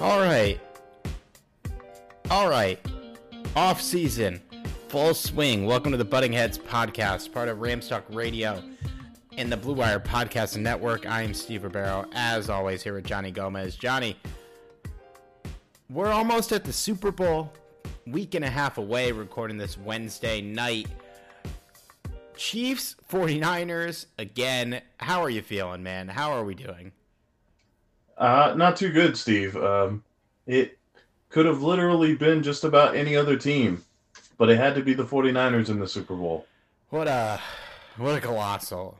All right. All right. Off season. Full swing. Welcome to the Butting Heads podcast, part of Ramstalk Radio and the Blue Wire Podcast Network. I am Steve Ribeiro, as always, here with Johnny Gomez. Johnny, we're almost at the Super Bowl, week and a half away, recording this Wednesday night. Chiefs, 49ers, again. How are you feeling, man? How are we doing? Uh, not too good, Steve. Um, it could have literally been just about any other team, but it had to be the 49ers in the Super Bowl. What a what a colossal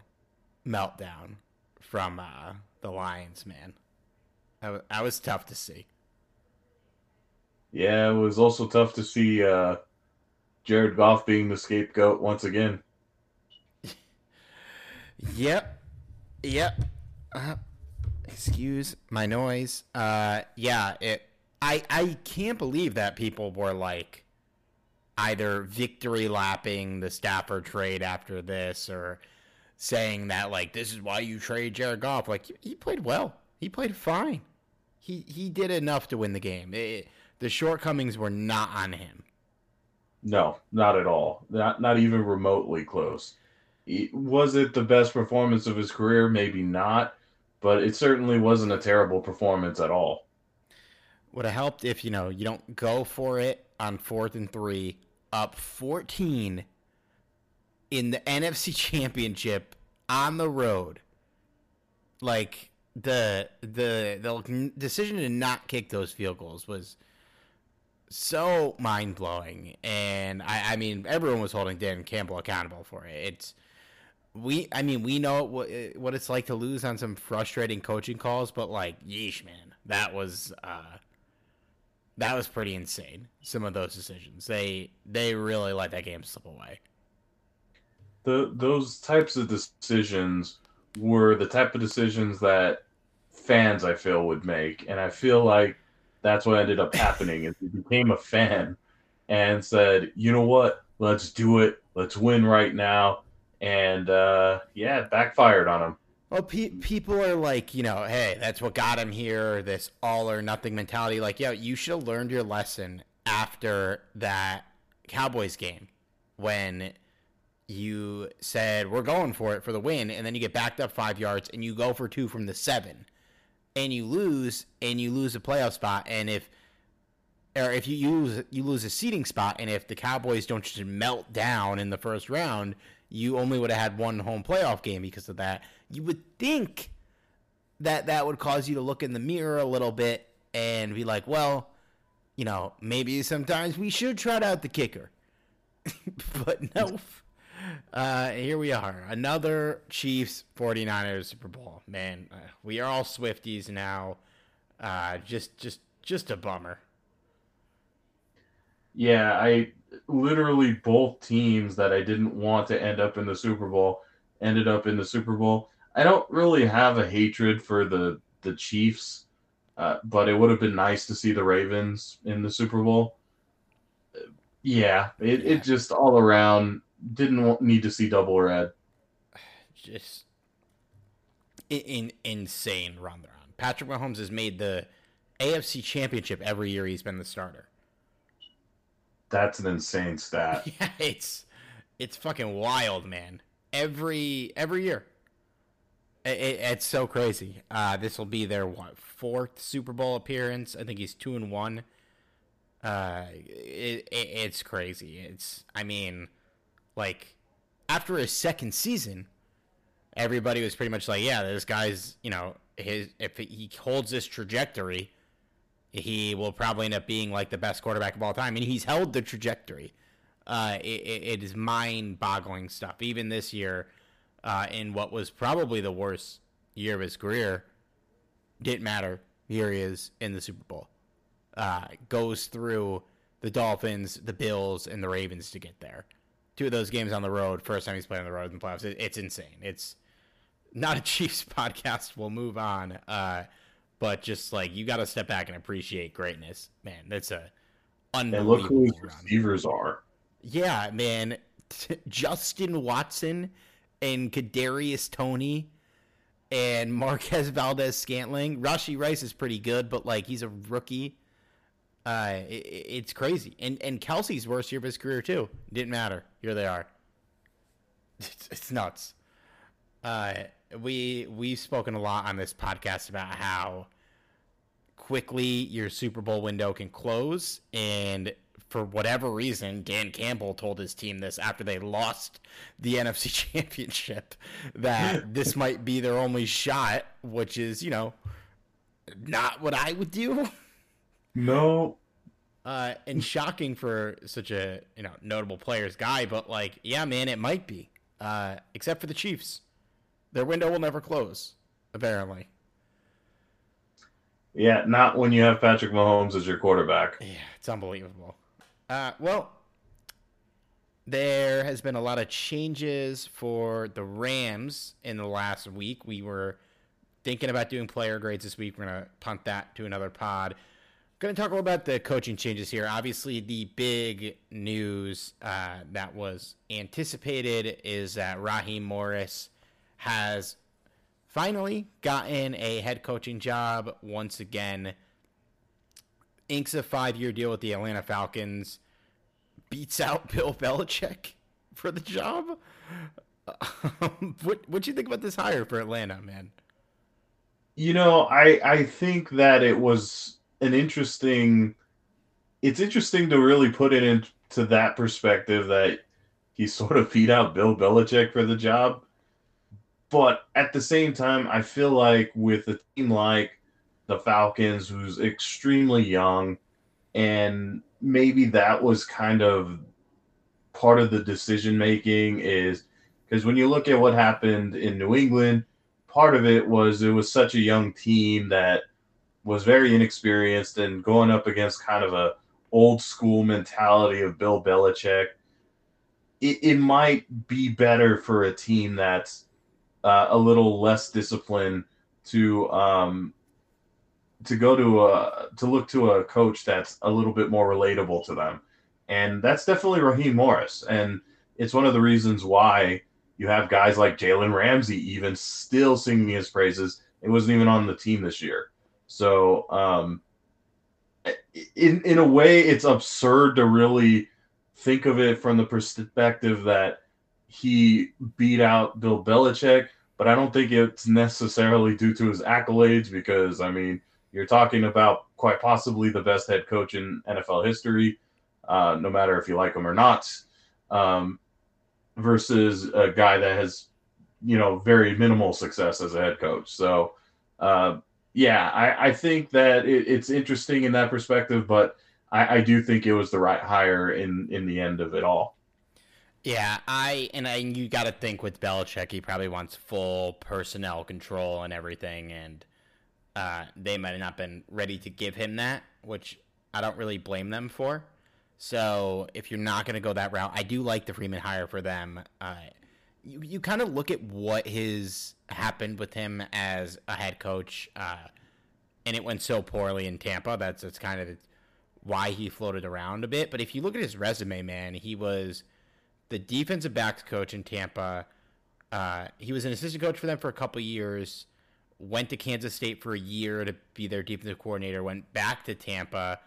meltdown from uh, the Lions, man. That was tough to see. Yeah, it was also tough to see uh, Jared Goff being the scapegoat once again. Yep, yep. Uh, excuse my noise. Uh, yeah, it. I I can't believe that people were like either victory lapping the Stafford trade after this or saying that like this is why you trade Jared Goff. Like he played well. He played fine. He he did enough to win the game. It, the shortcomings were not on him. No, not at all. Not not even remotely close. He- Was it the best performance of his career? Maybe not, but it certainly wasn't a terrible performance at all. Would have helped if you know you don't go for it on fourth and three, up fourteen in the NFC Championship on the road. Like the the the decision to not kick those field goals was so mind blowing, and I, I mean everyone was holding Dan Campbell accountable for it. It's we I mean we know what what it's like to lose on some frustrating coaching calls, but like yeesh man, that was uh that was pretty insane. Some of those decisions. They they really let that game slip away. the those types of decisions were the type of decisions that fans I feel would make, and I feel like that's what ended up happening. is he became a fan and said, "You know what? Let's do it. Let's win right now." And uh, yeah, it backfired on him. Well, pe- people are like, you know, hey, that's what got him here. This all or nothing mentality. Like, yo, you should have learned your lesson after that Cowboys game when you said we're going for it for the win, and then you get backed up five yards and you go for two from the seven, and you lose, and you lose a playoff spot, and if or if you lose you lose a seating spot, and if the Cowboys don't just melt down in the first round, you only would have had one home playoff game because of that. You would think that that would cause you to look in the mirror a little bit and be like, well, you know, maybe sometimes we should trot out the kicker. but no, uh, here we are. Another Chiefs 49ers Super Bowl. Man, uh, we are all Swifties now. Uh, just, just, just a bummer. Yeah, I literally both teams that I didn't want to end up in the Super Bowl ended up in the Super Bowl. I don't really have a hatred for the the Chiefs, uh, but it would have been nice to see the Ravens in the Super Bowl. Yeah, it, yeah. it just all around didn't need to see double red. Just in, insane run they're on. Patrick Mahomes has made the AFC Championship every year he's been the starter. That's an insane stat. Yeah, it's it's fucking wild, man. Every every year. It, it, it's so crazy. Uh, this will be their what fourth Super Bowl appearance. I think he's two and one. Uh, it, it's crazy. It's I mean, like after his second season, everybody was pretty much like, yeah, this guy's you know his if he holds this trajectory, he will probably end up being like the best quarterback of all time, and he's held the trajectory. Uh, it, it is mind-boggling stuff. Even this year, uh, in what was probably the worst year of his career, didn't matter. Here he is in the Super Bowl. Uh, goes through the Dolphins, the Bills, and the Ravens to get there. Two of those games on the road. First time he's played on the road in the playoffs. It, it's insane. It's not a Chiefs podcast. We'll move on. Uh, but just like you got to step back and appreciate greatness, man. That's a unbelievable. And look who his receivers are. Yeah, man. Justin Watson and Kadarius Toney and Marquez Valdes-Scantling. Rashee Rice is pretty good, but like he's a rookie. Uh, it, it's crazy. And and Kelce's worst year of his career too. Didn't matter. Here they are. It's, it's nuts. Uh, we we've spoken a lot on this podcast about how quickly your Super Bowl window can close, and for whatever reason, Dan Campbell told his team this after they lost the NFC Championship that this might be their only shot, which is, you know, not what I would do. No. Uh, and shocking for such a you know notable players guy, but like, yeah, man, it might be. Uh, except for the Chiefs, their window will never close, apparently. Yeah, not when you have Patrick Mahomes as your quarterback. Yeah, it's unbelievable. Uh, well, there has been a lot of changes for the Rams in the last week. We were thinking about doing player grades this week. We're going to punt that to another pod. Going to talk a little about the coaching changes here. Obviously, the big news uh, that was anticipated is that Raheem Morris has finally gotten a head coaching job once again inks a five year deal with the Atlanta Falcons, beats out Bill Belichick for the job. Um, what what do you think about this hire for Atlanta, man? You know, I I think that it was an interesting. It's interesting to really put it into that perspective that he sort of beat out Bill Belichick for the job. But at the same time, I feel like with a team like the Falcons, who's extremely young, and maybe that was kind of part of the decision making is because when you look at what happened in New England, part of it was it was such a young team that was very inexperienced and going up against kind of a old school mentality of Bill Belichick. It, it might be better for a team that's uh, a little less discipline to um, to go to a to look to a coach that's a little bit more relatable to them, and that's definitely Raheem Morris, and it's one of the reasons why you have guys like Jalen Ramsey even still singing his praises. It wasn't even on the team this year, so um, in in a way, it's absurd to really think of it from the perspective that he beat out Bill Belichick, but I don't think it's necessarily due to his accolades because I mean you're talking about quite possibly the best head coach in NFL history, uh, no matter if you like him or not, um, versus a guy that has, you know, very minimal success as a head coach. So, uh, yeah, I, I, think that it, it's interesting in that perspective, but I, I, do think it was the right hire in in the end of it all. Yeah, I and I you got to think with Belichick, he probably wants full personnel control and everything, and uh, they might have not been ready to give him that, which I don't really blame them for. So if you're not going to go that route, I do like the Freeman hire for them. Uh, you you kind of look at what has happened with him as a head coach, uh, and it went so poorly in Tampa. That's that's kind of why he floated around a bit. But if you look at his resume, man, he was the defensive backs coach in Tampa. Uh, he was an assistant coach for them for a couple years. Went to Kansas State for a year to be their defensive coordinator. Went back to Tampa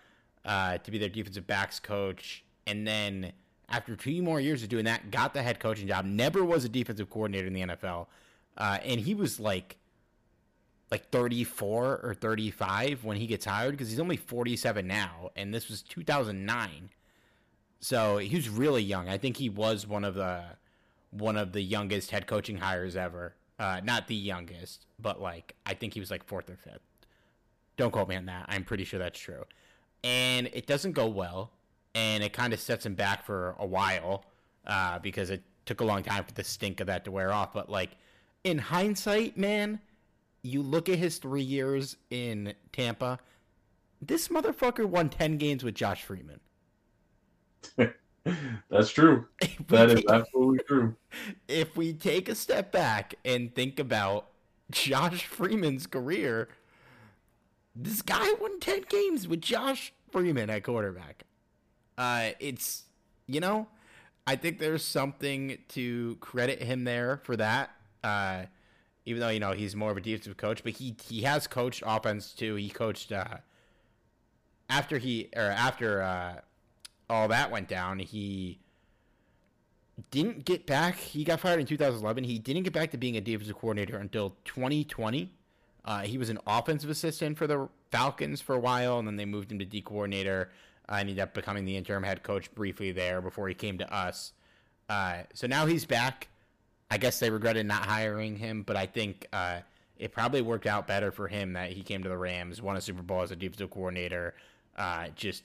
uh, to be their defensive backs coach, and then after two more years of doing that, got the head coaching job. Never was a defensive coordinator in the NFL, uh, and he was like like 34 or 35 when he gets hired because he's only 47 now, and this was 2009. So he was really young. I think he was one of the one of the youngest head coaching hires ever. Uh, not the youngest, but like I think he was like fourth or fifth. Don't quote me on that. I'm pretty sure that's true. And it doesn't go well, and it kind of sets him back for a while uh, because it took a long time for the stink of that to wear off. But like in hindsight, man, you look at his three years in Tampa. This motherfucker won ten games with Josh Freeman. That's true. That is absolutely true. If we take a step back and think about Josh Freeman's career, this guy won 10 games with Josh Freeman at quarterback. Uh, it's, you know, I think there's something to credit him there for that. Uh, even though, you know, he's more of a defensive coach, but he, he has coached offense too. He coached, uh, after he, or after, uh, all that went down, he didn't get back. He got fired in 2011. He didn't get back to being a defensive coordinator until 2020. Uh, he was an offensive assistant for the Falcons for a while, and then they moved him to D coordinator. Uh, ended up becoming the interim head coach briefly there before he came to us. Uh, so now he's back. I guess they regretted not hiring him, but I think uh, it probably worked out better for him that he came to the Rams, won a Super Bowl as a defensive coordinator. Uh, just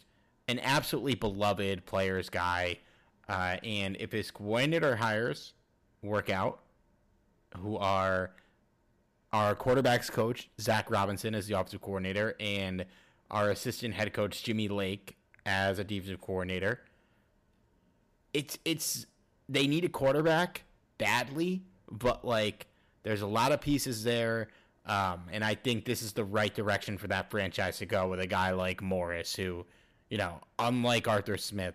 an absolutely beloved players guy. Uh, and if his coordinator hires work out, who are our quarterbacks coach Zach Robinson as the offensive coordinator, and our assistant head coach Jimmy Lake as a defensive coordinator. It's it's they need a quarterback badly, but like there's a lot of pieces there. Um, and I think this is the right direction for that franchise to go with a guy like Morris, who you know, unlike Arthur Smith,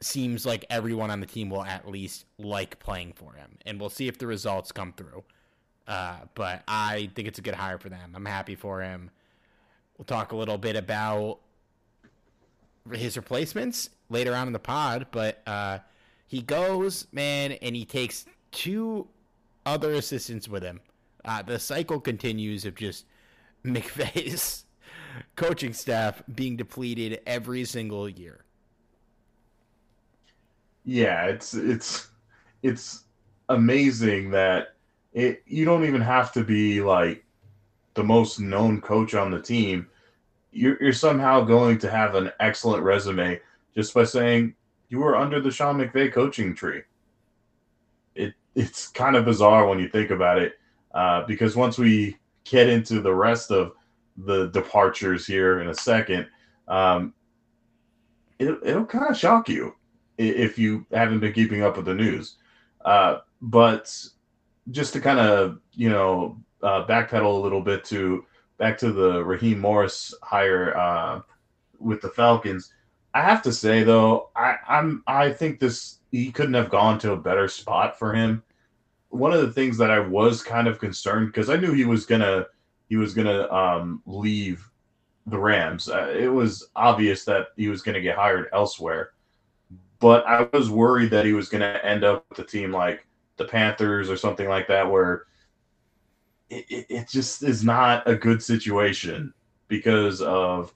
seems like everyone on the team will at least like playing for him. And we'll see if the results come through. Uh, but I think it's a good hire for them. I'm happy for him. We'll talk a little bit about his replacements later on in the pod, but uh, he goes, man, and he takes two other assistants with him. Uh, the cycle continues of just McVay's coaching staff being depleted every single year. Yeah, it's it's it's amazing that it you don't even have to be like the most known coach on the team. You're, you're somehow going to have an excellent resume just by saying you were under the Sean McVay coaching tree. It it's kind of bizarre when you think about it, uh, because once we get into the rest of the departures here in a second, um, it, it'll kind of shock you if you haven't been keeping up with the news. Uh, but just to kind of you know uh, backpedal a little bit to back to the Raheem Morris hire uh, with the Falcons. I have to say though, I, I'm I think this he couldn't have gone to a better spot for him. One of the things that I was kind of concerned because I knew he was gonna he was going to um, leave the Rams. Uh, it was obvious that he was going to get hired elsewhere, but I was worried that he was going to end up with a team like the Panthers or something like that, where it, it, just is not a good situation because of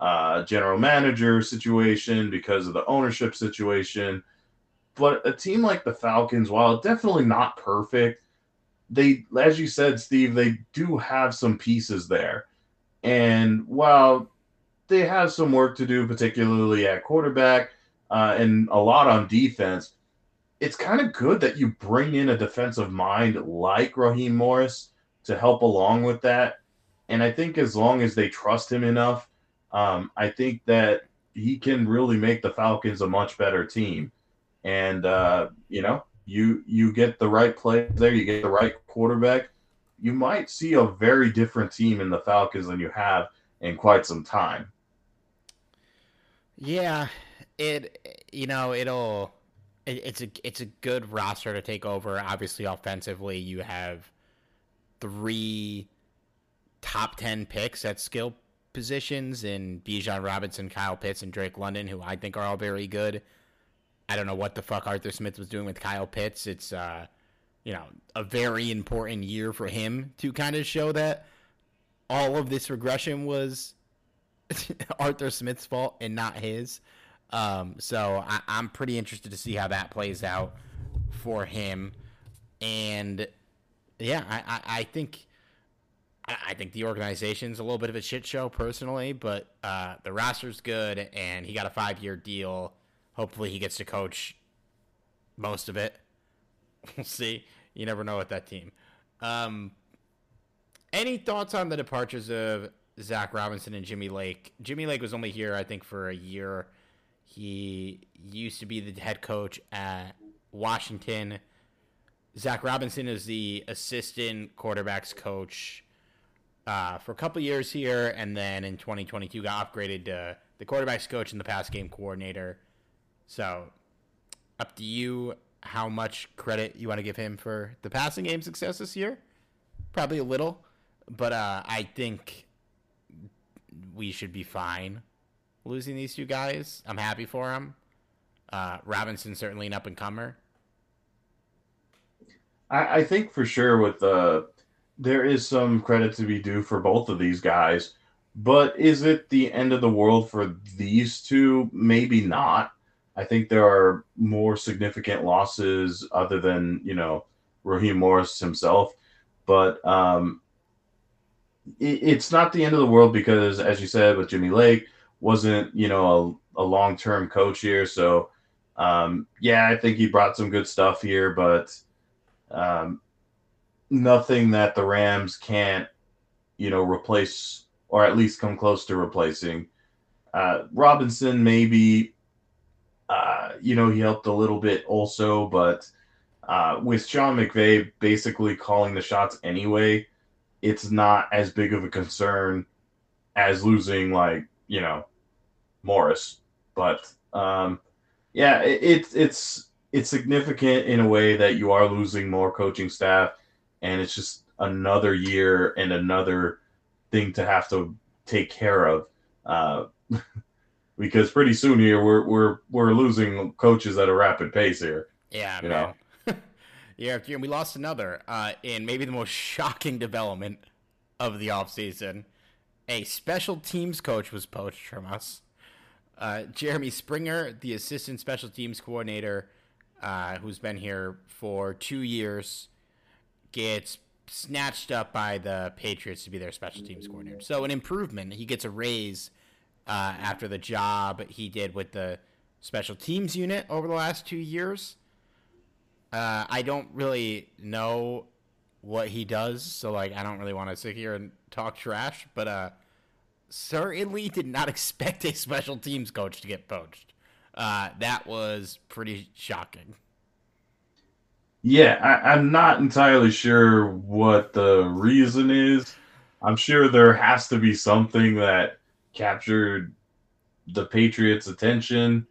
uh, general manager situation, because of the ownership situation. But a team like the Falcons, while definitely not perfect, they, as you said, Steve, they do have some pieces there. And while they have some work to do, particularly at quarterback uh, and a lot on defense, it's kind of good that you bring in a defensive mind like Raheem Morris to help along with that. And I think as long as they trust him enough, um, I think that he can really make the Falcons a much better team. And uh, you know, you you get the right play there, you get the right quarterback, you might see a very different team in the Falcons than you have in quite some time. Yeah, it you know it'll it, it's a it's a good roster to take over. Obviously, offensively, you have three top ten picks at skill positions in Bijan Robinson, Kyle Pitts, and Drake London, who I think are all very good. I don't know what the fuck Arthur Smith was doing with Kyle Pitts. It's uh, you know, a very important year for him to kind of show that all of this regression was Arthur Smith's fault and not his. Um, so I, I'm pretty interested to see how that plays out for him. And yeah, I, I, I think I think the organization's a little bit of a shit show personally, but uh, the roster's good, and he got a five year deal. Hopefully, he gets to coach most of it. We'll see. You never know with that team. Um, any thoughts on the departures of Zach Robinson and Jimmy Lake? Jimmy Lake was only here, I think, for a year. He used to be the head coach at Washington. Zach Robinson is the assistant quarterbacks coach uh, for a couple years here, and then in 2022 got upgraded to the quarterbacks coach and the pass game coordinator. So, up to you how much credit you want to give him for the passing game success this year. Probably a little, but uh, I think we should be fine losing these two guys. I'm happy for him. Uh, Robinson certainly an up and comer. I, I, think for sure with the there is some credit to be due for both of these guys, but is it the end of the world for these two? Maybe not. I think there are more significant losses other than you know Raheem Morris himself, but um, it, it's not the end of the world because, as you said, with Jimmy Lake, wasn't you know a, a long term coach here, so um, yeah, I think he brought some good stuff here, but um, nothing that the Rams can't you know replace or at least come close to replacing. Uh, Robinson maybe uh, you know, he helped a little bit also, but uh, with Sean McVay basically calling the shots anyway, it's not as big of a concern as losing like you know Morris. But um, yeah, it, it's it's it's significant in a way that you are losing more coaching staff, and it's just another year and another thing to have to take care of. Uh, because pretty soon here we're we're we're losing coaches at a rapid pace here. Yeah, you man. know. yeah, we lost another uh, in maybe the most shocking development of the offseason. A special teams coach was poached from us. Uh, Jeremy Springer, the assistant special teams coordinator, uh, who's been here for two years, gets snatched up by the Patriots to be their special teams coordinator. So an improvement. He gets a raise uh, after the job he did with the special teams unit over the last two years. Uh, I don't really know what he does, so like I don't really want to sit here and talk trash, but uh, certainly did not expect a special teams coach to get poached. Uh, that was pretty shocking. Yeah, I, I'm not entirely sure what the reason is. I'm sure there has to be something that captured the Patriots' attention.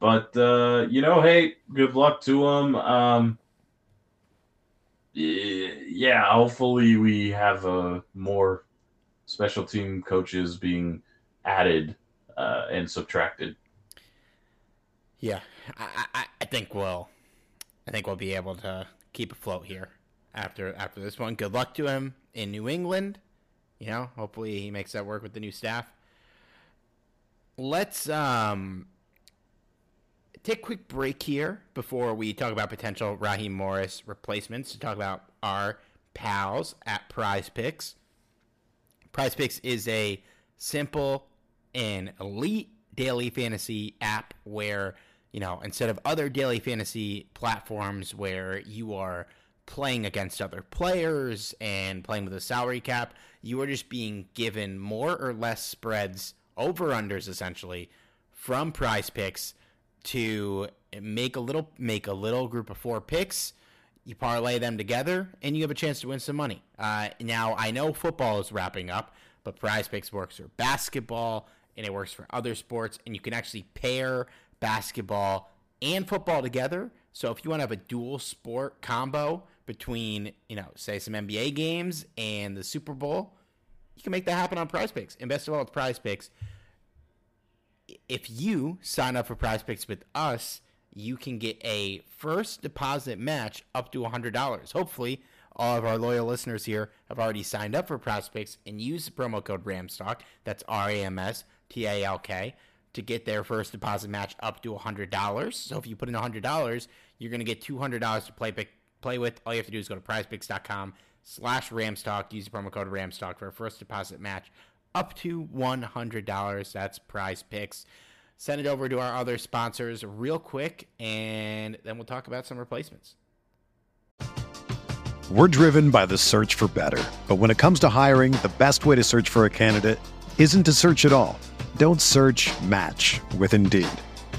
But uh, you know, hey, good luck to them. Um, yeah, hopefully we have uh, more special team coaches being added uh, and subtracted. Yeah, I, I, I think we'll, I think we'll be able to keep afloat here after after this one. Good luck to him in New England. You know, hopefully he makes that work with the new staff let's um take a quick break here before we talk about potential Raheem Morris replacements to talk about our pals at Prize Picks. Prize Picks is a simple and elite daily fantasy app where you know, instead of other daily fantasy platforms where you are playing against other players and playing with a salary cap, you are just being given more or less spreads, over unders essentially, from prize picks to make a little make a little group of four picks. You parlay them together, and you have a chance to win some money. Uh, now I know football is wrapping up, but Prize Picks works for basketball and it works for other sports, and you can actually pair basketball and football together. So if you want to have a dual sport combo between, you know, say some NBA games and the Super Bowl, you can make that happen on Prize Picks. And best of all, with Prize Picks if you sign up for prize picks with us, you can get a first deposit match up to $100. Hopefully, all of our loyal listeners here have already signed up for prize picks and use the promo code RAMSTALK, that's R A M S T A L K, to get their first deposit match up to $100. So if you put in $100, you're going to get $200 to play play with. All you have to do is go to prizepicks.com slash ramstalk. Use the promo code ramstalk for a first deposit match up to $100. That's prize picks. Send it over to our other sponsors real quick, and then we'll talk about some replacements. We're driven by the search for better. But when it comes to hiring, the best way to search for a candidate isn't to search at all. Don't search match with Indeed.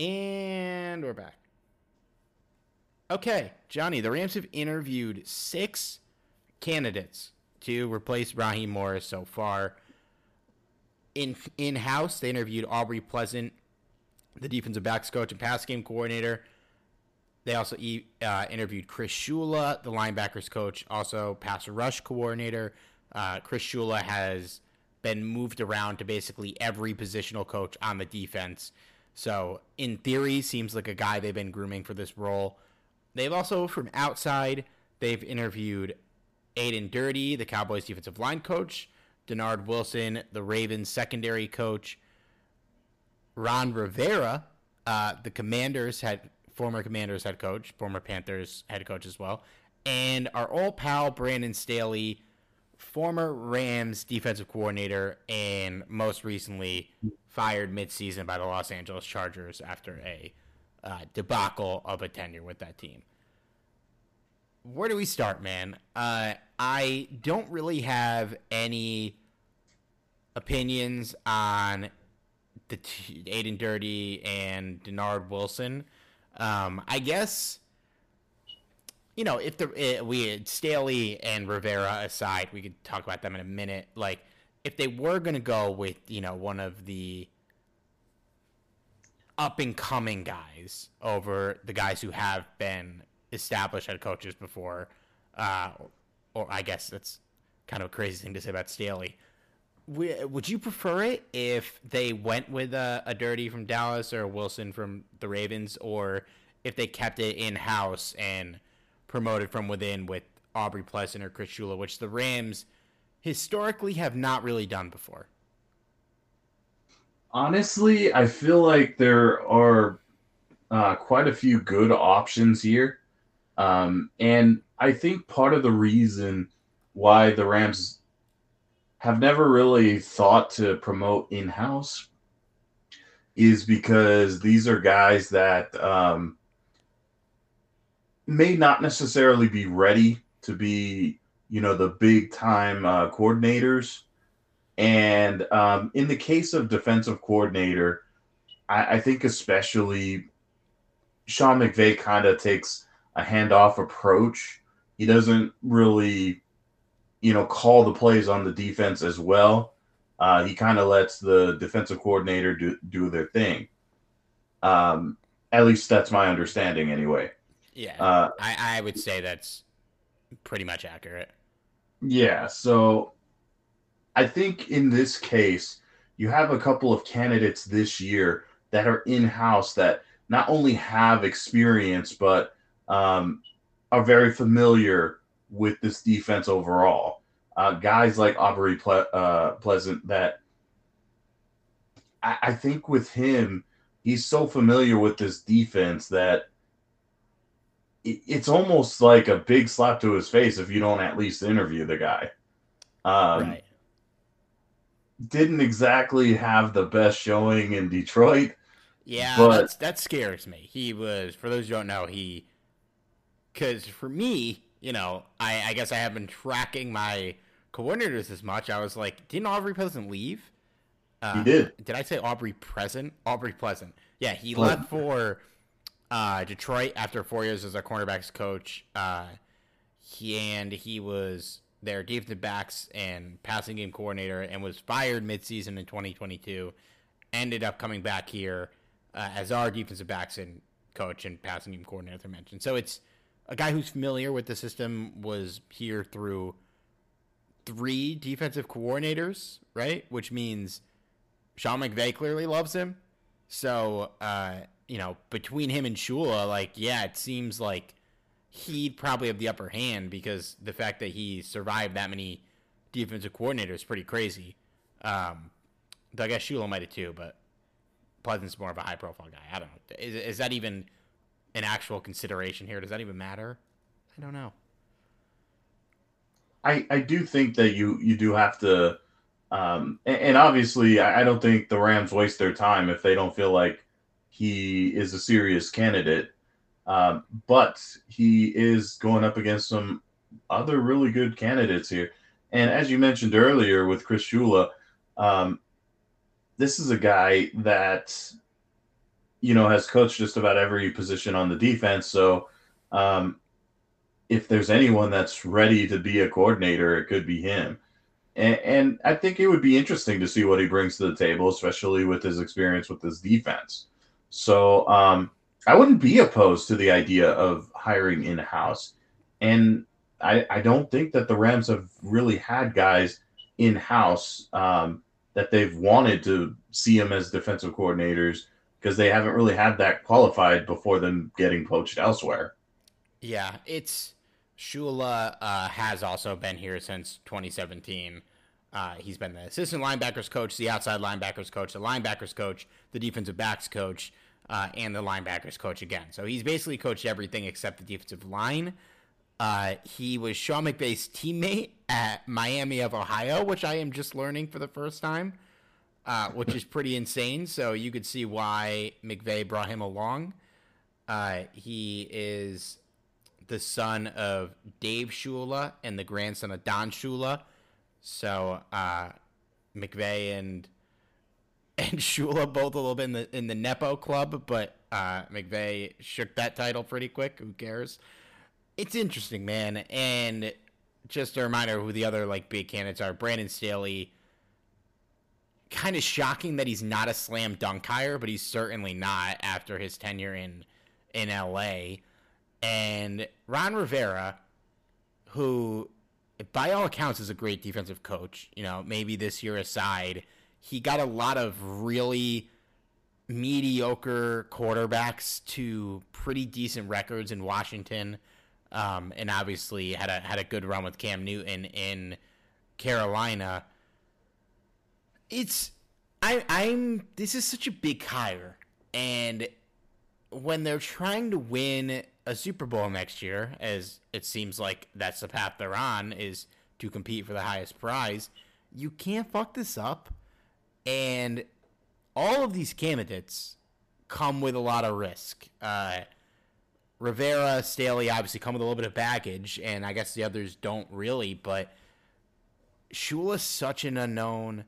And we're back. Okay, Johnny, the Rams have interviewed six candidates to replace Raheem Morris so far. In in house, they interviewed Aubrey Pleasant, the defensive backs coach and pass game coordinator. They also uh, interviewed Chris Shula, the linebackers coach, also pass rush coordinator. Uh, Chris Shula has been moved around to basically every positional coach on the defense. So, in theory, seems like a guy they've been grooming for this role. They've also, from outside, they've interviewed Aden Durde, the Cowboys defensive line coach, Dennard Wilson, the Ravens secondary coach, Ron Rivera, uh, the Commanders head, former Commanders head coach, former Panthers head coach as well, and our old pal Brandon Staley, former Rams defensive coordinator, and most recently fired midseason by the Los Angeles Chargers after a uh, debacle of a tenure with that team. Where do we start, man? Uh, I don't really have any opinions on the t- Aden Durde and Dennard Wilson. Um, I guess you know if the eh, we had Staley and Rivera aside, we could talk about them in a minute. Like if they were going to go with you know one of the up and coming guys over the guys who have been established head coaches before, uh, or I guess that's kind of a crazy thing to say about Staley. Would you prefer it if they went with a, a Durde from Dallas or a Wilson from the Ravens, or if they kept it in house and promoted from within with Aubrey Pleasant or Chris Shula, which the Rams historically have not really done before? Honestly, I feel like there are uh, quite a few good options here. Um, and I think part of the reason why the Rams have never really thought to promote in house is because these are guys that um, may not necessarily be ready to be, you know, the big time uh, coordinators and um, in the case of defensive coordinator, I, I think especially Sean McVay kind of takes a handoff approach. He doesn't really, you know, call the plays on the defense as well. Uh, he kind of lets the defensive coordinator do, do their thing. Um, at least that's my understanding, anyway. Yeah, uh, I, I would say that's pretty much accurate. Yeah, so I think in this case, you have a couple of candidates this year that are in house that not only have experience, but um, are very familiar with this defense overall. Uh, guys like Aubrey Ple- uh, Pleasant, that I-, I think with him, he's so familiar with this defense that it's almost like a big slap to his face if you don't at least interview the guy. Um, right didn't exactly have the best showing in Detroit. Yeah, but that scares me. He was, for those who don't know, he, because for me, you know, I, I guess I haven't been tracking my coordinators as much. I was like, didn't Aubrey Pleasant leave? Uh, he did. Did I say Aubrey Present? Aubrey Pleasant. Yeah, he Pleasant. left for uh, Detroit after four years as a cornerbacks coach. Uh, he and he was their defensive backs and passing game coordinator and was fired midseason in 2022. Ended up coming back here uh, as our defensive backs and coach and passing game coordinator, as I mentioned. So it's a guy who's familiar with the system, was here through three defensive coordinators, right? Which means Sean McVay clearly loves him. So, uh, you know, between him and Shula, like, yeah, it seems like he'd probably have the upper hand because the fact that he survived that many defensive coordinators is pretty crazy. Um, I guess Shula might have too, but Pleasant's more of a high profile guy. I don't know. Is, is that even an actual consideration here? Does that even matter? I don't know. I, I do think that you you do have to, um, and, and obviously I, I don't think the Rams waste their time if they don't feel like he is a serious candidate. Um, but he is going up against some other really good candidates here. And as you mentioned earlier with Chris Shula, um, this is a guy that, you know, has coached just about every position on the defense. So um, if there's anyone that's ready to be a coordinator, it could be him. And, and I think it would be interesting to see what he brings to the table, especially with his experience with his defense. So, um, I wouldn't be opposed to the idea of hiring in house. And I, I don't think that the Rams have really had guys in house um, that they've wanted to see them as defensive coordinators because they haven't really had that qualified before them getting poached elsewhere. Yeah, it's Shula uh, has also been here since 2017. Uh, he's been the assistant linebackers coach, the outside linebackers coach, the linebackers coach, the defensive backs coach uh, and the linebackers coach again. So he's basically coached everything except the defensive line. Uh, he was Sean McVay's teammate at Miami of Ohio, which I am just learning for the first time, uh, which is pretty insane. So you could see why McVay brought him along. Uh, he is the son of Dave Shula and the grandson of Don Shula. So uh, McVay and and Shula both a little bit in the in the Nepo club, but uh, McVay shook that title pretty quick. Who cares? It's interesting, man. And just a reminder who the other like big candidates are. Brandon Staley. Kind of shocking that he's not a slam dunk hire, but he's certainly not after his tenure in in LA. And Ron Rivera, who by all accounts is a great defensive coach, you know, maybe this year aside he got a lot of really mediocre quarterbacks to pretty decent records in Washington, um, and obviously had a had a good run with Cam Newton in Carolina. It's I, I'm. This is such a big hire, and when they're trying to win a Super Bowl next year, as it seems like that's the path they're on, is to compete for the highest prize. You can't fuck this up, and all of these candidates come with a lot of risk. Uh, Rivera, Staley obviously come with a little bit of baggage, and I guess the others don't really, but Shula's such an unknown.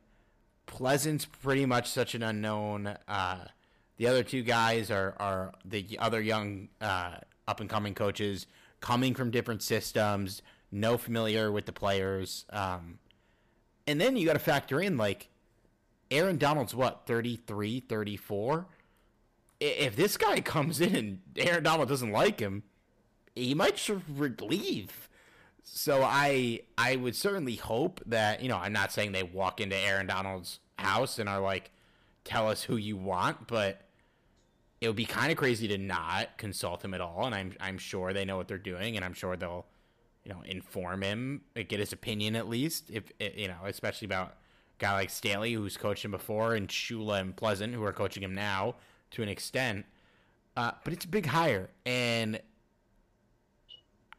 Pleasant's pretty much such an unknown. Uh, the other two guys are, are the other young uh, up and coming coaches coming from different systems, no familiar with the players. Um, and then you got to factor in like Aaron Donald's what, 33, 34? If this guy comes in and Aaron Donald doesn't like him, he might leave. So I I would certainly hope that, you know, I'm not saying they walk into Aaron Donald's house and are like, tell us who you want, but it would be kind of crazy to not consult him at all. And I'm I'm sure they know what they're doing, and I'm sure they'll, you know, inform him, get his opinion at least, if you know, especially about guy like Staley who's coached him before, and Shula and Pleasant who are coaching him now to an extent. Uh, but it's a big hire, and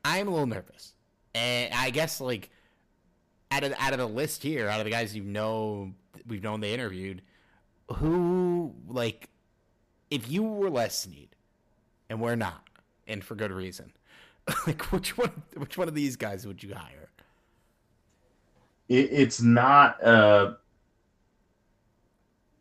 I'm a little nervous. And I guess like out of out of the list here, out of the guys you know we've known they interviewed, who like if you were Les Snead and we're not, and for good reason, like which one which one of these guys would you hire? It, it's not uh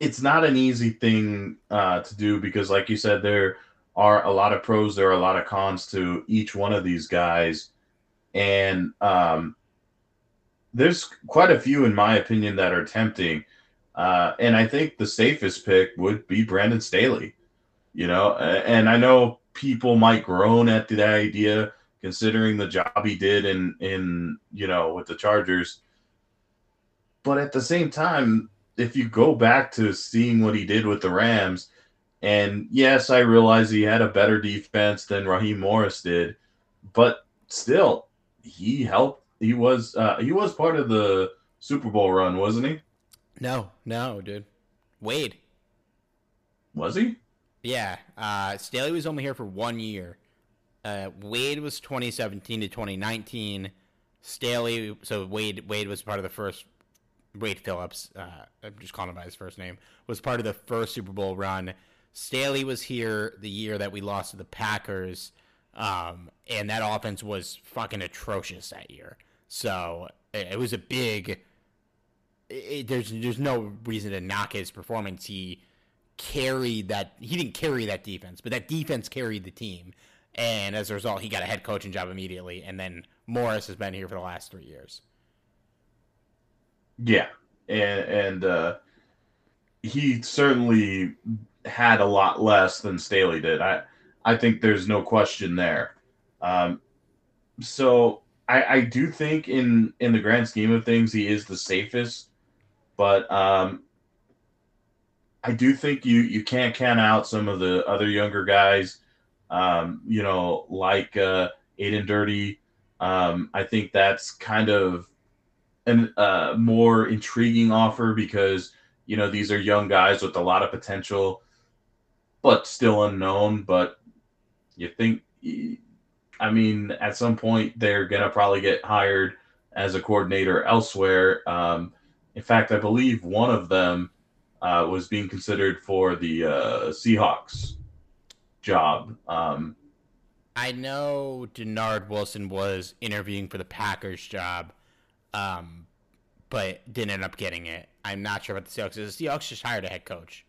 it's not an easy thing uh, to do because, like you said, there are a lot of pros, there are a lot of cons to each one of these guys, and um, there's quite a few, in my opinion, that are tempting. Uh, and I think the safest pick would be Brandon Staley. You know, and I know people might groan at the idea, considering the job he did in in you know with the Chargers. But at the same time, if you go back to seeing what he did with the Rams, and yes, I realize he had a better defense than Raheem Morris did, but still, he helped. He was uh, he was part of the Super Bowl run, wasn't he? No, no, dude. Wade. Was he? Yeah. Uh, Staley was only here for one year. Uh, Wade was 2017 to 2019. Staley, so Wade Wade was part of the first. Wade Phillips, uh, I'm just calling him by his first name, was part of the first Super Bowl run. Staley was here the year that we lost to the Packers, um, and that offense was fucking atrocious that year. So it, was a big. It, there's there's no reason to knock his performance. He carried that. He didn't carry that defense, but that defense carried the team, and as a result, he got a head coaching job immediately. And then Morris has been here for the last three years. Yeah, and and uh, he certainly had a lot less than Staley did. I I think there's no question there. Um, so I, I do think in in the grand scheme of things he is the safest, but um, I do think you you can't count out some of the other younger guys. Um, you know, like uh, Aden Durde. Um, I think that's kind of a uh, more intriguing offer because you know these are young guys with a lot of potential, but still unknown. But you think, I mean, at some point they're gonna probably get hired as a coordinator elsewhere. Um, in fact, I believe one of them uh, was being considered for the uh, Seahawks job. Um, I know Dennard Wilson was interviewing for the Packers job, um, but didn't end up getting it. I'm not sure about the Seahawks. The Seahawks just hired a head coach,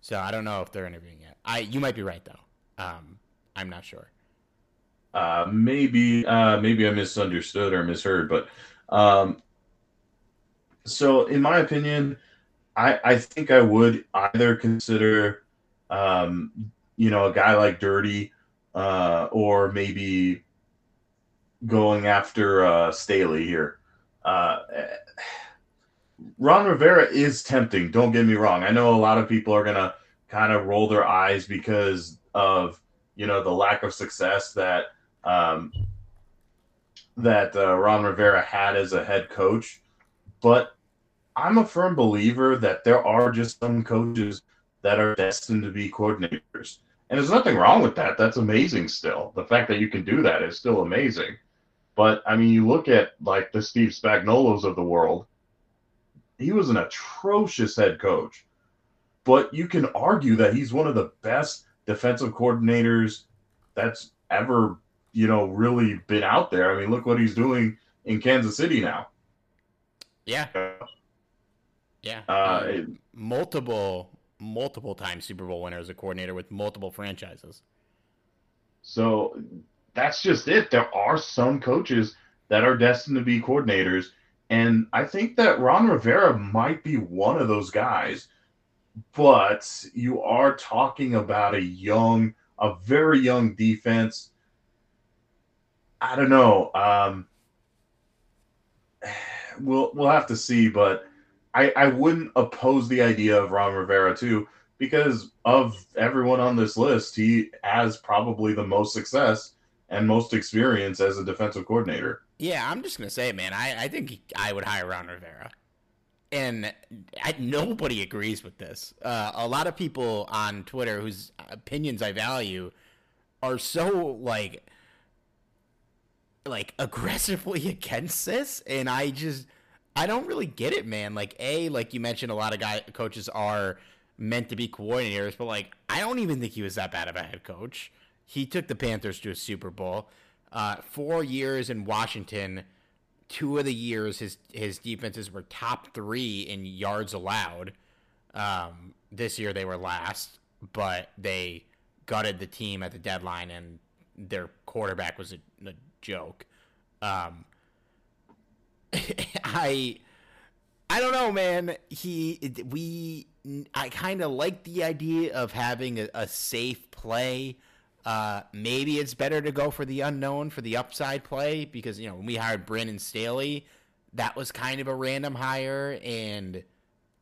so I don't know if they're interviewing yet. I you might be right though. Um, I'm not sure. Uh, maybe uh, maybe I misunderstood or misheard, but um, so in my opinion, I I think I would either consider um, you know a guy like Durde uh, or maybe going after uh, Staley here. Uh, Ron Rivera is tempting. Don't get me wrong. I know a lot of people are gonna kind of roll their eyes because of you know the lack of success that um, that uh, Ron Rivera had as a head coach, but I'm a firm believer that there are just some coaches that are destined to be coordinators. And there's nothing wrong with that. That's amazing still. The fact that you can do that is still amazing. But I mean, you look at like the Steve Spagnolos of the world, he was an atrocious head coach. But you can argue that he's one of the best defensive coordinators that's ever, you know, really been out there. I mean, look what he's doing in Kansas City now. Yeah. Yeah. Uh, it- multiple, multiple time Super Bowl winner as a coordinator with multiple franchises. So that's just it. There are some coaches that are destined to be coordinators. And I think that Ron Rivera might be one of those guys. But you are talking about a young, a very young defense. I don't know. Um, we'll we'll have to see, but I I wouldn't oppose the idea of Ron Rivera too because of everyone on this list, he has probably the most success and most experience as a defensive coordinator. Yeah, I'm just gonna say, man. I, I think I would hire Ron Rivera, and I, nobody agrees with this. Uh, a lot of people on Twitter whose opinions I value are so like like aggressively against this, and I just I don't really get it, man. Like a like you mentioned, a lot of guy coaches are meant to be coordinators, but like I don't even think he was that bad of a head coach. He took the Panthers to a Super Bowl. Uh, four years in Washington, two of the years his his defenses were top three in yards allowed. Um, this year they were last, but they gutted the team at the deadline, and their quarterback was a, a joke. Um, I I don't know, man. He we I kind of like the idea of having a, a safe play. Uh, maybe it's better to go for the unknown for the upside play because you know when we hired Brandon Staley, that was kind of a random hire and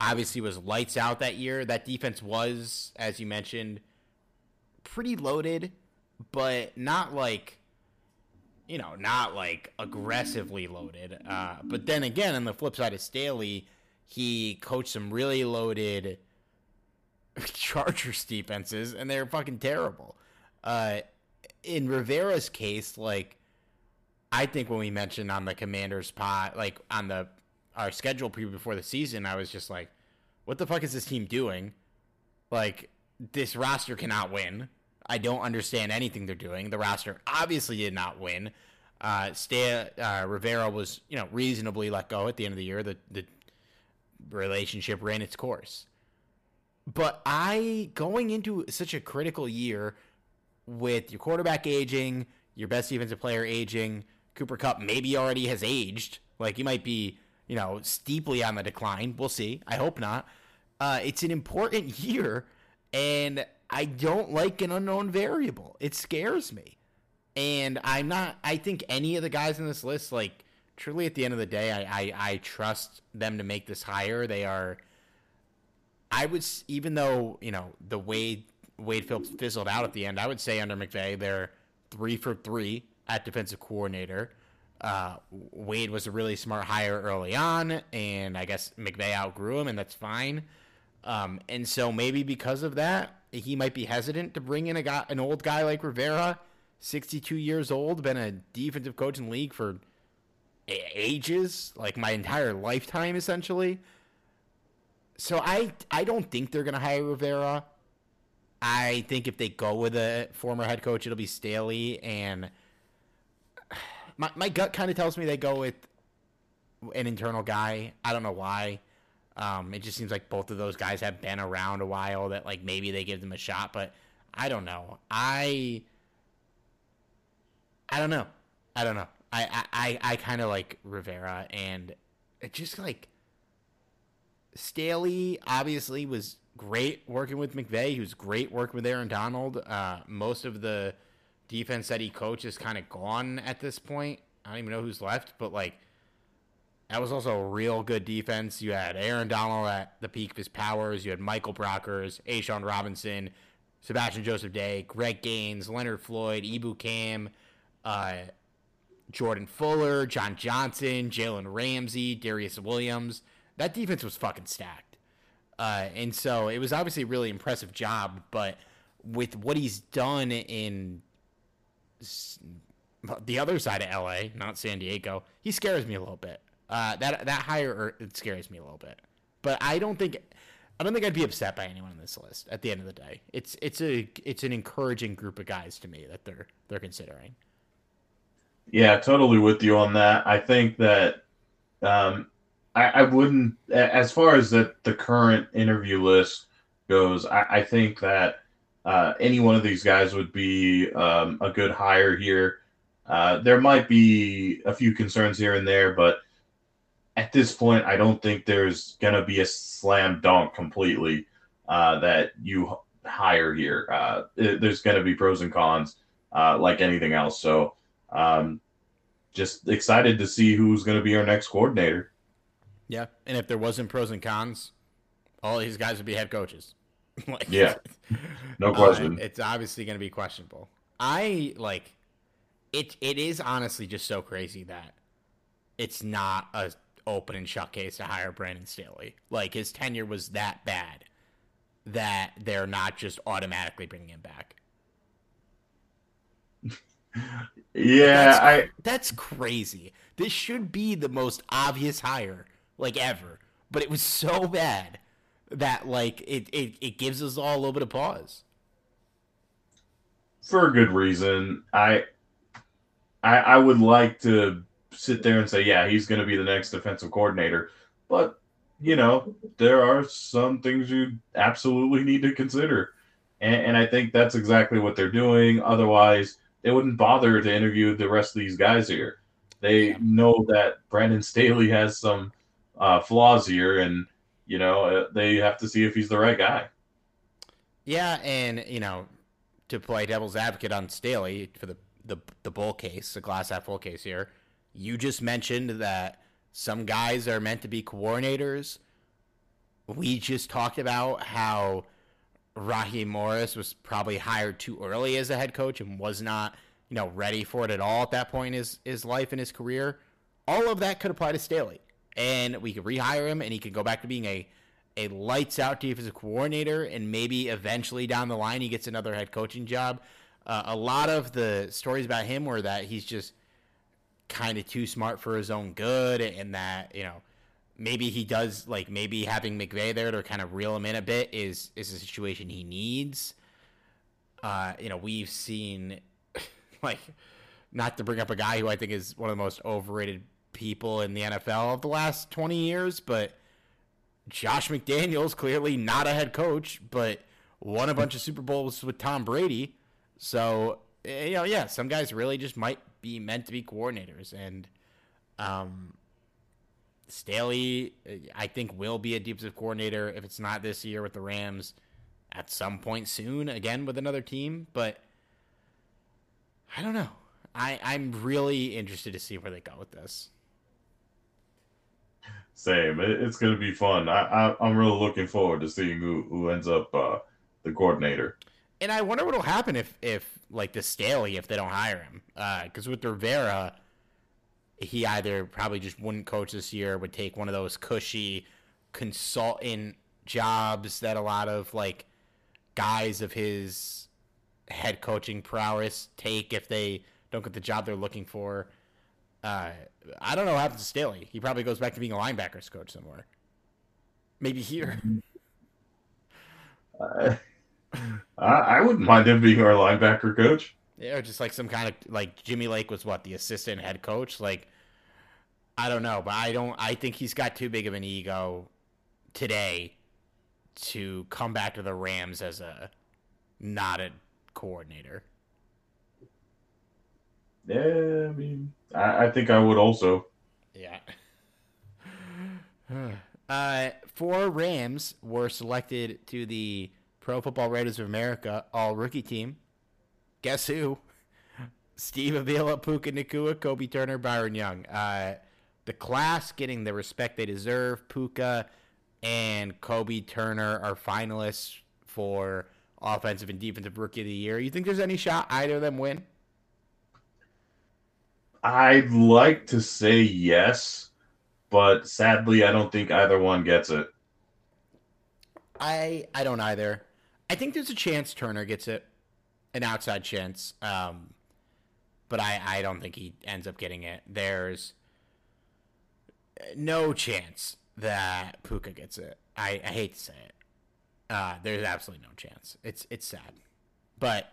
obviously was lights out that year. That defense was, as you mentioned, pretty loaded, but not like you know, not like aggressively loaded. Uh, but then again, on the flip side of Staley, he coached some really loaded Chargers defenses, and they're fucking terrible. Uh, in Rivera's case, like I think when we mentioned on the Commanders pot, like on the our schedule preview before the season, I was just like, "What the fuck is this team doing? Like this roster cannot win." I don't understand anything they're doing. The roster obviously did not win. Uh, Stay, uh, Rivera was, you know, reasonably let go at the end of the year. The the relationship ran its course. But I going into such a critical year with your quarterback aging, your best defensive player aging, Cooper Kupp maybe already has aged. Like he might be, you know, steeply on the decline. We'll see. I hope not. Uh, it's an important year, and I don't like an unknown variable. It scares me. And I'm not I think any of the guys in this list, like truly at the end of the day, I, I, I trust them to make this hire. They are I would even though, you know, the Wade Wade Phillips fizzled out at the end, I would say under McVay they're three for three at defensive coordinator. Uh, Wade was a really smart hire early on, and I guess McVay outgrew him, and that's fine. Um, and so maybe because of that, he might be hesitant to bring in a guy, an old guy like Rivera, 62 years old, been a defensive coach in the league for ages, like my entire lifetime essentially. So I I don't think they're gonna hire Rivera. I think if they go with a former head coach, it'll be Staley, and my my gut kind of tells me they go with an internal guy. I don't know why. Um, it just seems like both of those guys have been around a while. That like maybe they give them a shot, but I don't know. I I don't know. I don't know. I I I, I kind of like Rivera, and it just like Staley obviously was great working with McVay. He was great working with Aaron Donald. Uh, most of the defense that he coached is kind of gone at this point. I don't even know who's left, but like that was also a real good defense. You had Aaron Donald at the peak of his powers. You had Michael Brockers, Ashawn Robinson, Sebastian Joseph Day, Greg Gaines, Leonard Floyd, Ibu Cam, uh, Jordan Fuller, John Johnson, Jalen Ramsey, Darious Williams. that defense was fucking stacked. Uh, and so it was obviously a really impressive job, but with what he's done in the other side of LA, not San Diego, he scares me a little bit. Uh, that that hire it scares me a little bit, but I don't think I don't think I'd be upset by anyone on this list. At the end of the day, it's it's a it's an encouraging group of guys to me that they're they're considering. Yeah, totally with you on that. I think that um, I, I wouldn't, as far as that the current interview list goes, I, I think that uh, any one of these guys would be um, a good hire here. Uh, there might be a few concerns here and there, but at this point, I don't think there's going to be a slam dunk completely uh, that you hire here. Uh, there's going to be pros and cons, uh, like anything else. So, um, just excited to see who's going to be our next coordinator. Yeah, and if there wasn't pros and cons, all these guys would be head coaches. like, yeah, no question. Uh, it's obviously going to be questionable. I like it. It is honestly just so crazy that it's not a open and shut case to hire Brandon Staley. Like his tenure was that bad that they're not just automatically bringing him back. yeah, that's, I that's crazy. This should be the most obvious hire like ever, but it was so bad that like it it, it gives us all a little bit of pause. For a good reason. I I I would like to sit there and say, yeah, he's going to be the next defensive coordinator. But, you know, there are some things you absolutely need to consider. And, and I think that's exactly what they're doing. Otherwise, they wouldn't bother to interview the rest of these guys here. They know that Brandon Staley has some uh, flaws here, and, you know, uh, they have to see if he's the right guy. Yeah, and, you know, to play devil's advocate on Staley for the the the bull case, the glass half full case here you just mentioned that some guys are meant to be coordinators. We just talked about how Raheem Morris was probably hired too early as a head coach and was not, you know, ready for it at all at that point in his, his life and his career. All of that could apply to Staley. And we could rehire him and he could go back to being a a lights out defensive coordinator and maybe eventually down the line he gets another head coaching job. Uh, a lot of the stories about him were that he's just kind of too smart for his own good, and that you know maybe he does like maybe having McVay there to kind of reel him in a bit is is a situation he needs. Uh, you know, we've seen like not to bring up a guy who I think is one of the most overrated people in the NFL of the last 20 years, but Josh McDaniels clearly not a head coach, but won a bunch of Super Bowls with Tom Brady. So, eh, you know, yeah, some guys really just might be meant to be coordinators, and um, Staley, I think, will be a defensive coordinator if it's not this year with the Rams, at some point soon again with another team. But I don't know. I I'm really interested to see where they go with this. Same. It's going to be fun. I, I am really looking forward to seeing who who ends up uh, the coordinator. And I wonder what'll happen if if like the Staley if they don't hire him. Because uh, with Rivera, he either probably just wouldn't coach this year, would take one of those cushy consultant jobs that a lot of like guys of his head coaching prowess take if they don't get the job they're looking for. Uh, I don't know what happens to Staley. He probably goes back to being a linebackers coach somewhere. Maybe here. Uh, I, I wouldn't mind him being our linebacker coach. Yeah, just like some kind of like Jimmy Lake was what the assistant head coach. Like, I don't know, but I don't. I think he's got too big of an ego today to come back to the Rams as a not a coordinator. Yeah, I mean, I, I think I would also. Yeah. uh, four Rams were selected to the Pro Football Writers of America All Rookie Team. Guess who? Steve Avila, Puka Nacua, Kobie Turner, Byron Young. Uh, the class getting the respect they deserve. Puka and Kobie Turner are finalists for offensive and defensive rookie of the year. You think there's any shot either of them win? I'd like to say yes, but sadly, I don't think either one gets it. I I don't either. I think there's a chance Turner gets it, an outside chance. Um, but I I don't think he ends up getting it. There's no chance that Puka gets it. I, I hate to say it. Uh, there's absolutely no chance. It's it's sad, but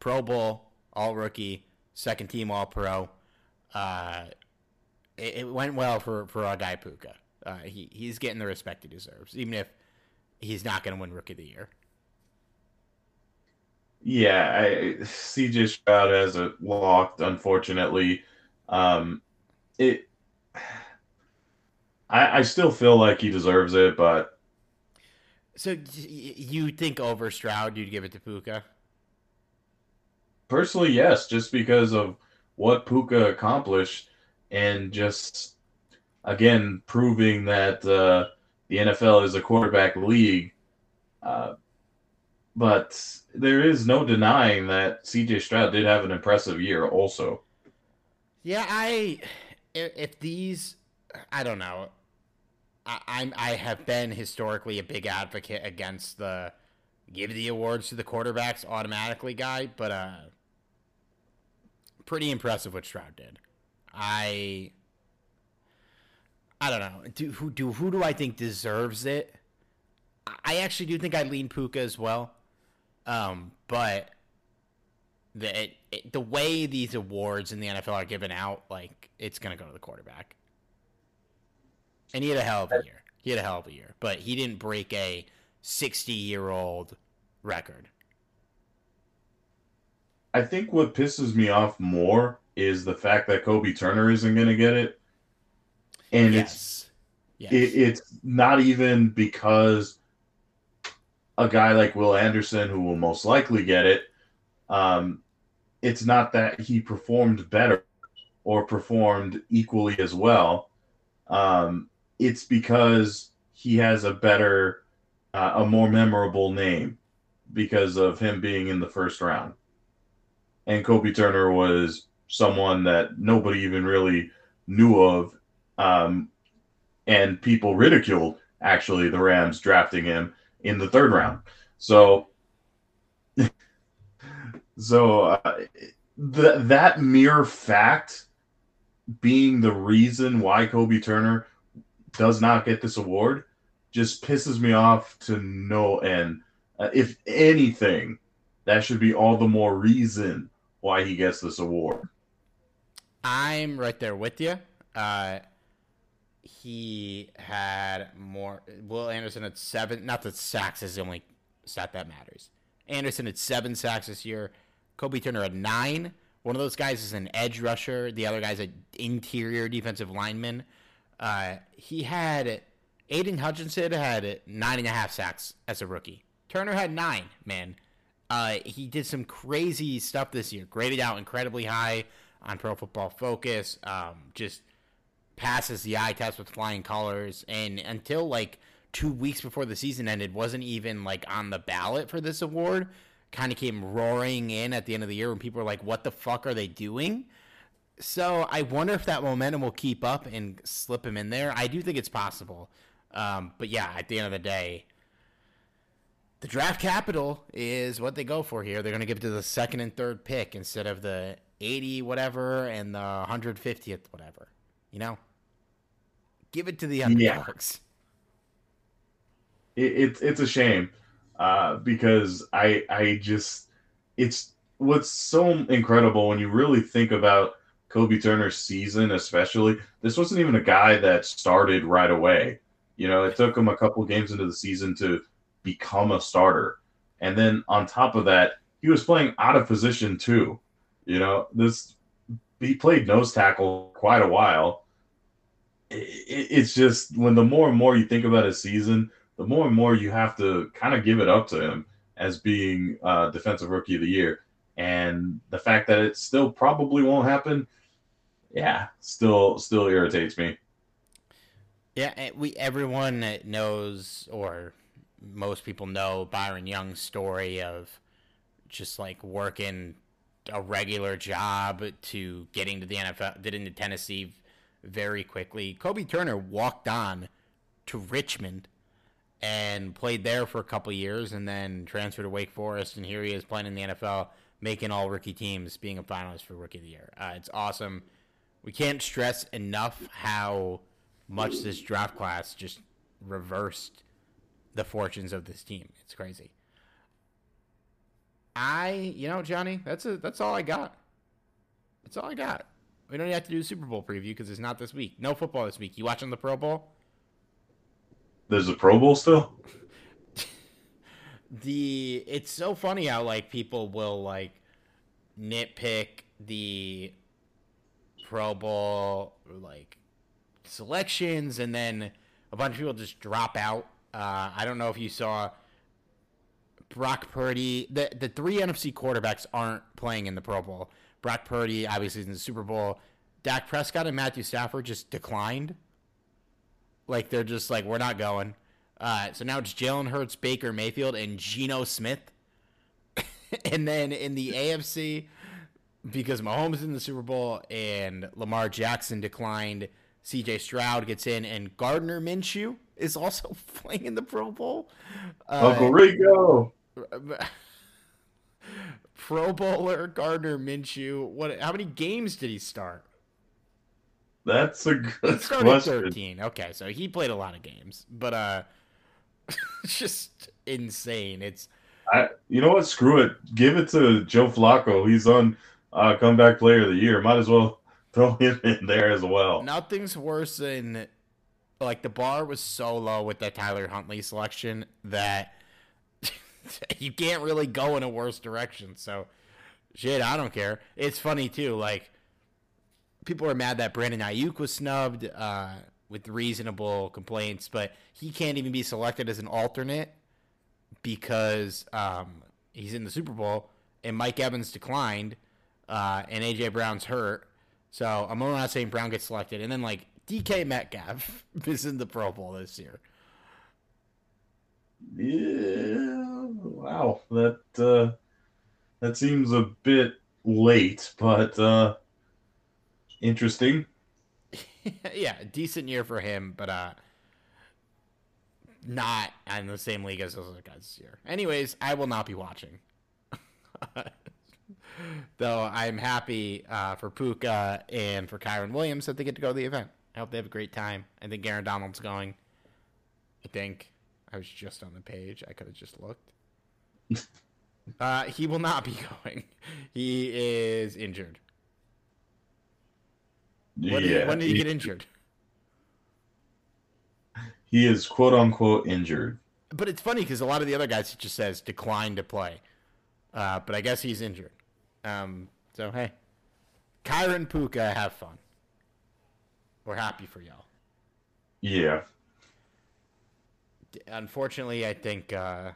Pro Bowl, All Rookie, second team All Pro. Uh, it, it, went well for for our guy Puka. Uh, he he's getting the respect he deserves, even if he's not going to win Rookie of the Year. Yeah, I, CJ Stroud has it locked. Unfortunately, um, it. I, I still feel like he deserves it, but. So you think over Stroud, you'd give it to Puka? Personally, yes, just because of what Puka accomplished, and just again proving that uh, the NFL is a quarterback league. Uh, but there is no denying that CJ Stroud did have an impressive year also. Yeah, I if these I don't know. I'm I have been historically a big advocate against the give the awards to the quarterbacks automatically guy, but uh pretty impressive what Stroud did. I I don't know. Do who do who do I think deserves it? I actually do think I lean Puka as well. Um, but the it, it, the way these awards in the NFL are given out, like it's gonna go to the quarterback. And he had a hell of a year. He had a hell of a year, but he didn't break a sixty-year-old record. I think what pisses me off more is the fact that Kobie Turner isn't going to get it, and yes. it's yes. It, it's not even because a guy like Will Anderson, who will most likely get it, um, it's not that he performed better or performed equally as well. Um, it's because he has a better, uh, a more memorable name because of him being in the first round. And Kobie Turner was someone that nobody even really knew of. Um, and people ridiculed actually the Rams drafting him in the third round. So, so uh, th- that mere fact being the reason why Kobie Turner does not get this award just pisses me off to no end. Uh, if anything, that should be all the more reason why he gets this award. I'm right there with you. Uh, he had more. Will Anderson had seven. Not that sacks is the only stat that matters. Anderson had seven sacks this year. Kobie Turner had nine. One of those guys is an edge rusher. The other guy's an interior defensive lineman. Uh, he had Aidan Hutchinson had nine and a half sacks as a rookie. Turner had nine. Man, uh, he did some crazy stuff this year. Graded out incredibly high on Pro Football Focus. Um, just passes the eye test with flying colors, and until like two weeks before the season ended, wasn't even like on the ballot for this award. Kind of came roaring in at the end of the year when people were like, "What the fuck are they doing?" So I wonder if that momentum will keep up and slip him in there. I do think it's possible, um, but yeah, at the end of the day, the draft capital is what they go for here. They're going to give it to the second and third pick instead of the 80 whatever and the 150th whatever. You know, give it to the underdogs. Yeah. It, it's it's a shame uh, because I I just it's what's so incredible when you really think about Kobie Turner's season, especially. This wasn't even a guy that started right away. You know, it took him a couple games into the season to become a starter. And then on top of that, he was playing out of position too. You know, this he played nose tackle quite a while. It, it's just when the more and more you think about his season, the more and more you have to kind of give it up to him as being uh, defensive rookie of the year. And the fact that it still probably won't happen, yeah, still still irritates me. Yeah, we everyone knows or most people know Byron Young's story of just like working a regular job to getting to the NFL, getting to Tennessee very quickly. Kobie Turner walked on to Richmond and played there for a couple years and then transferred to Wake Forest. And here he is playing in the NFL, making all rookie teams, being a finalist for Rookie of the Year. Uh, it's awesome. We can't stress enough how much this draft class just reversed the fortunes of this team. It's crazy. I, you know, Johnny, that's a, that's all I got. That's all I got. We don't have to do a Super Bowl preview because it's not this week. No football this week. You watching the Pro Bowl? There's a Pro Bowl still. the it's so funny how like people will like nitpick the Pro Bowl like selections, and then a bunch of people just drop out. Uh, I don't know if you saw Brock Purdy. The the three NFC quarterbacks aren't playing in the Pro Bowl. Brock Purdy obviously is in the Super Bowl. Dak Prescott and Matthew Stafford just declined. Like they're just like we're not going. Uh, so now it's Jalen Hurts, Baker Mayfield, and Geno Smith. and then in the AFC, because Mahomes in the Super Bowl and Lamar Jackson declined, CJ Stroud gets in, and Gardner Minshew is also playing in the Pro Bowl. Uh, Uncle Rico. Pro Bowler Gardner Minshew. What? How many games did he start? That's a good he started question. Thirteen. Okay, so he played a lot of games, but uh, it's just insane. It's. I, you know what? Screw it. Give it to Joe Flacco. He's on uh, comeback player of the year. Might as well throw him in there as well. Nothing's worse than like the bar was so low with that Tyler Huntley selection that you can't really go in a worse direction. So, shit, I don't care. It's funny too. Like, people are mad that Brandon Aiyuk was snubbed uh, with reasonable complaints, but he can't even be selected as an alternate because um, he's in the Super Bowl and Mike Evans declined uh, and AJ Brown's hurt. So I'm not saying Brown gets selected, and then like DK Metcalf is in the Pro Bowl this year. Yeah, wow, that uh, that seems a bit late, but uh, interesting. yeah, decent year for him, but uh, not in the same league as those other guys this year. Anyways, I will not be watching. Though I'm happy uh, for Puka and for Kyren Williams that they get to go to the event. I hope they have a great time. I think Aaron Donald's going. I think. I was just on the page. I could have just looked. uh, he will not be going. He is injured. When, yeah, did, when did he, he get injured? He is quote unquote injured. But it's funny because a lot of the other guys it just says declined to play. Uh, but I guess he's injured. Um, so hey, Kyren Puka, have fun. We're happy for y'all. Yeah unfortunately, I think uh,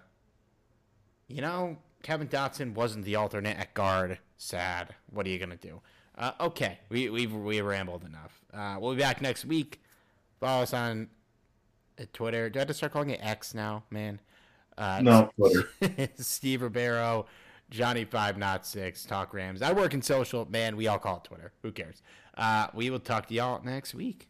you know Kevin Dotson wasn't the alternate at guard. Sad. What are you gonna do? Uh, okay, we we've we rambled enough. Uh, we'll be back next week. Follow us on uh, Twitter. Do I have to start calling it X now, man? Uh, no, Twitter. Steve Ribeiro, Johnny Five Not Six, Talk Rams. I work in social, man. We all call it Twitter. Who cares? Uh, we will talk to y'all next week.